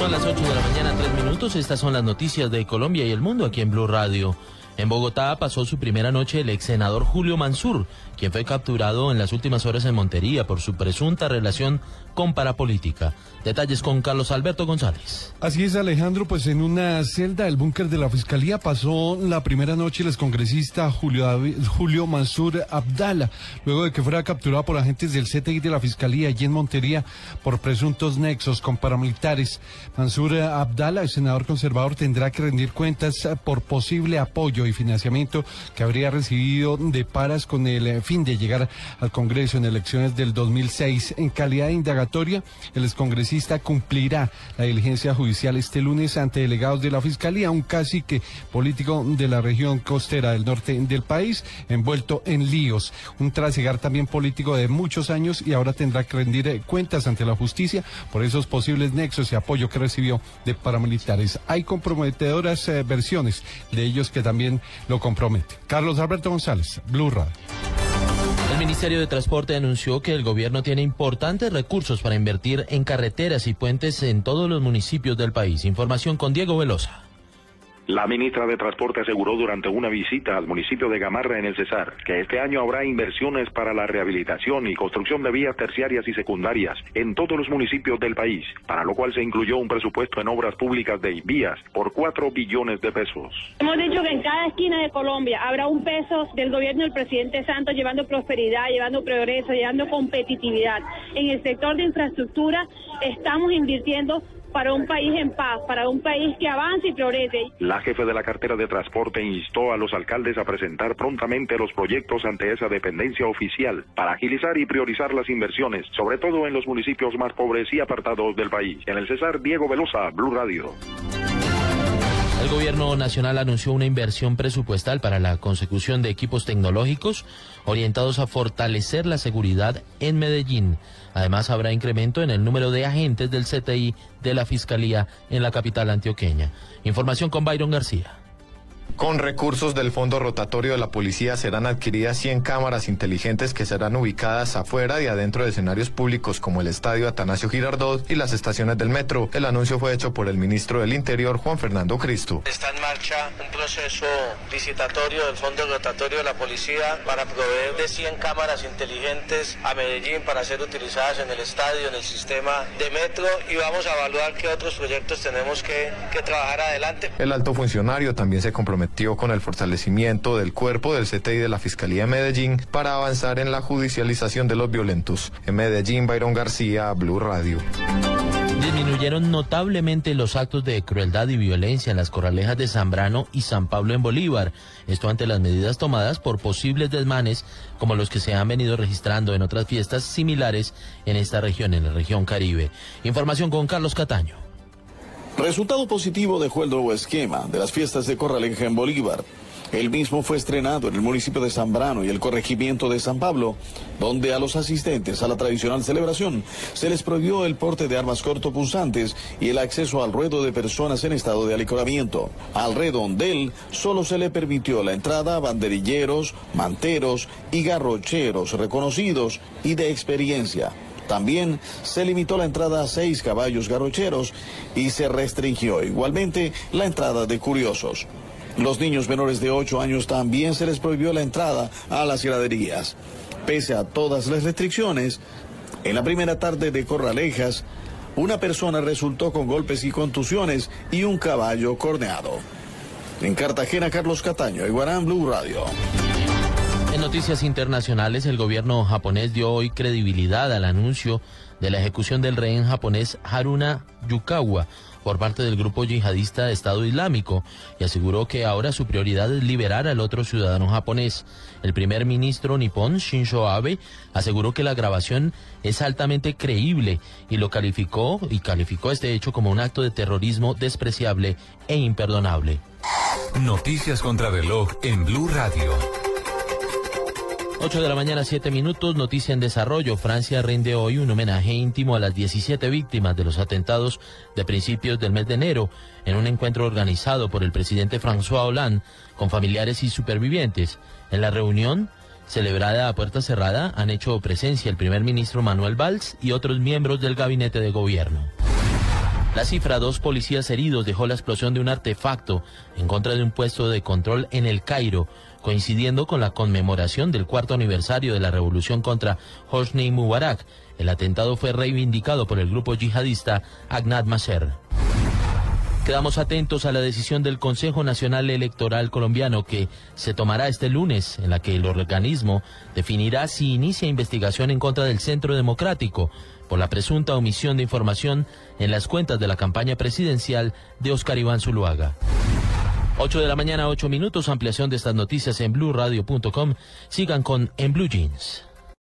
Son las 8 de la mañana, 3 minutos. Estas son las noticias de Colombia y el mundo aquí en Blue Radio. En Bogotá pasó su primera noche el ex senador Julio Mansur, quien fue capturado en las últimas horas en Montería por su presunta relación con parapolítica. Detalles con Carlos Alberto González. Así es, Alejandro, pues en una celda del búnker de la Fiscalía pasó la primera noche el excongresista Julio, Julio Mansur Abdala, luego de que fuera capturado por agentes del CTI de la Fiscalía allí en Montería por presuntos nexos con paramilitares. Mansur Abdala, el senador conservador, tendrá que rendir cuentas por posible apoyo y financiamiento que habría recibido de paras con el eh, fin de llegar al Congreso en elecciones del 2006. En calidad de indagatoria, el excongresista cumplirá la diligencia judicial este lunes ante delegados de la Fiscalía, un cacique político de la región costera del norte del país, envuelto en líos. Un trasigar también político de muchos años y ahora tendrá que rendir eh, cuentas ante la justicia por esos posibles nexos y apoyo que recibió de paramilitares. Hay comprometedoras eh, versiones de ellos que también lo comprometen. Carlos Alberto González, Blue Radio. El Ministerio de Transporte anunció que el gobierno tiene importantes recursos para invertir en carreteras y puentes en todos los municipios del país. Información con Diego Velosa. La ministra de Transporte aseguró durante una visita al municipio de Gamarra en el Cesar que este año habrá inversiones para la rehabilitación y construcción de vías terciarias y secundarias en todos los municipios del país, para lo cual se incluyó un presupuesto en obras públicas de vías por 4 billones de pesos. Hemos dicho que en cada esquina de Colombia habrá un peso del gobierno del presidente Santos llevando prosperidad, llevando progreso, llevando competitividad. En el sector de infraestructura estamos invirtiendo para un país en paz, para un país que avance y progrese. La jefe de la cartera de transporte instó a los alcaldes a presentar prontamente los proyectos ante esa dependencia oficial para agilizar y priorizar las inversiones, sobre todo en los municipios más pobres y apartados del país. En el Cesar, Diego Velosa, Blue Radio. El gobierno nacional anunció una inversión presupuestal para la consecución de equipos tecnológicos orientados a fortalecer la seguridad en Medellín. Además, habrá incremento en el número de agentes del CTI de la Fiscalía en la capital antioqueña. Información con Byron García. Con recursos del fondo rotatorio de la policía serán adquiridas 100 cámaras inteligentes que serán ubicadas afuera y adentro de escenarios públicos como el estadio Atanasio Girardot y las estaciones del metro. El anuncio fue hecho por el ministro del Interior, Juan Fernando Cristo. Está en marcha un proceso licitatorio del Fondo Rotatorio de la Policía para proveer de 100 cámaras inteligentes a Medellín para ser utilizadas en el estadio, en el sistema de metro y vamos a evaluar qué otros proyectos tenemos que, que trabajar adelante. El alto funcionario también se comprometió con el fortalecimiento del cuerpo del CTI de la Fiscalía de Medellín para avanzar en la judicialización de los violentos. En Medellín, Byron García, Blue Radio. Disminuyeron notablemente los actos de crueldad y violencia en las corralejas de Zambrano y San Pablo en Bolívar. Esto ante las medidas tomadas por posibles desmanes como los que se han venido registrando en otras fiestas similares en esta región, en la región Caribe. Información con Carlos Cataño. Resultado positivo dejó el nuevo esquema de las fiestas de Corraleja en Bolívar. El mismo fue estrenado en el municipio de Zambrano y el corregimiento de San Pablo, donde a los asistentes a la tradicional celebración se les prohibió el porte de armas cortopunzantes y el acceso al ruedo de personas en estado de alicoramiento. Al redondel solo se le permitió la entrada a banderilleros, manteros y garrocheros reconocidos y de experiencia. También se limitó la entrada a seis caballos garrocheros y se restringió igualmente la entrada de curiosos. Los niños menores de 8 años también se les prohibió la entrada a las graderías. Pese a todas las restricciones, en la primera tarde de Corralejas, una persona resultó con golpes y contusiones y un caballo corneado. En Cartagena, Carlos Cataño, Iguarán Blue Radio. En noticias internacionales, el gobierno japonés dio hoy credibilidad al anuncio de la ejecución del rehén japonés Haruna Yukawa por parte del grupo yihadista Estado Islámico y aseguró que ahora su prioridad es liberar al otro ciudadano japonés. El primer ministro nipón Shinzo Abe aseguró que la grabación es altamente creíble y lo calificó y calificó este hecho como un acto de terrorismo despreciable e imperdonable. Noticias contra reloj en Blue Radio. 8 de la mañana, 7 minutos, noticia en desarrollo. Francia rinde hoy un homenaje íntimo a las 17 víctimas de los atentados de principios del mes de enero en un encuentro organizado por el presidente François Hollande con familiares y supervivientes. En la reunión, celebrada a puerta cerrada, han hecho presencia el primer ministro Manuel Valls y otros miembros del gabinete de gobierno. La cifra, dos policías heridos, dejó la explosión de un artefacto en contra de un puesto de control en el Cairo coincidiendo con la conmemoración del cuarto aniversario de la revolución contra Hosni Mubarak. El atentado fue reivindicado por el grupo yihadista Agnad Maser. Quedamos atentos a la decisión del Consejo Nacional Electoral colombiano que se tomará este lunes, en la que el organismo definirá si inicia investigación en contra del Centro Democrático por la presunta omisión de información en las cuentas de la campaña presidencial de Oscar Iván Zuluaga. 8 de la mañana, 8 minutos, ampliación de estas noticias en blueradio.com. Sigan con En Blue Jeans.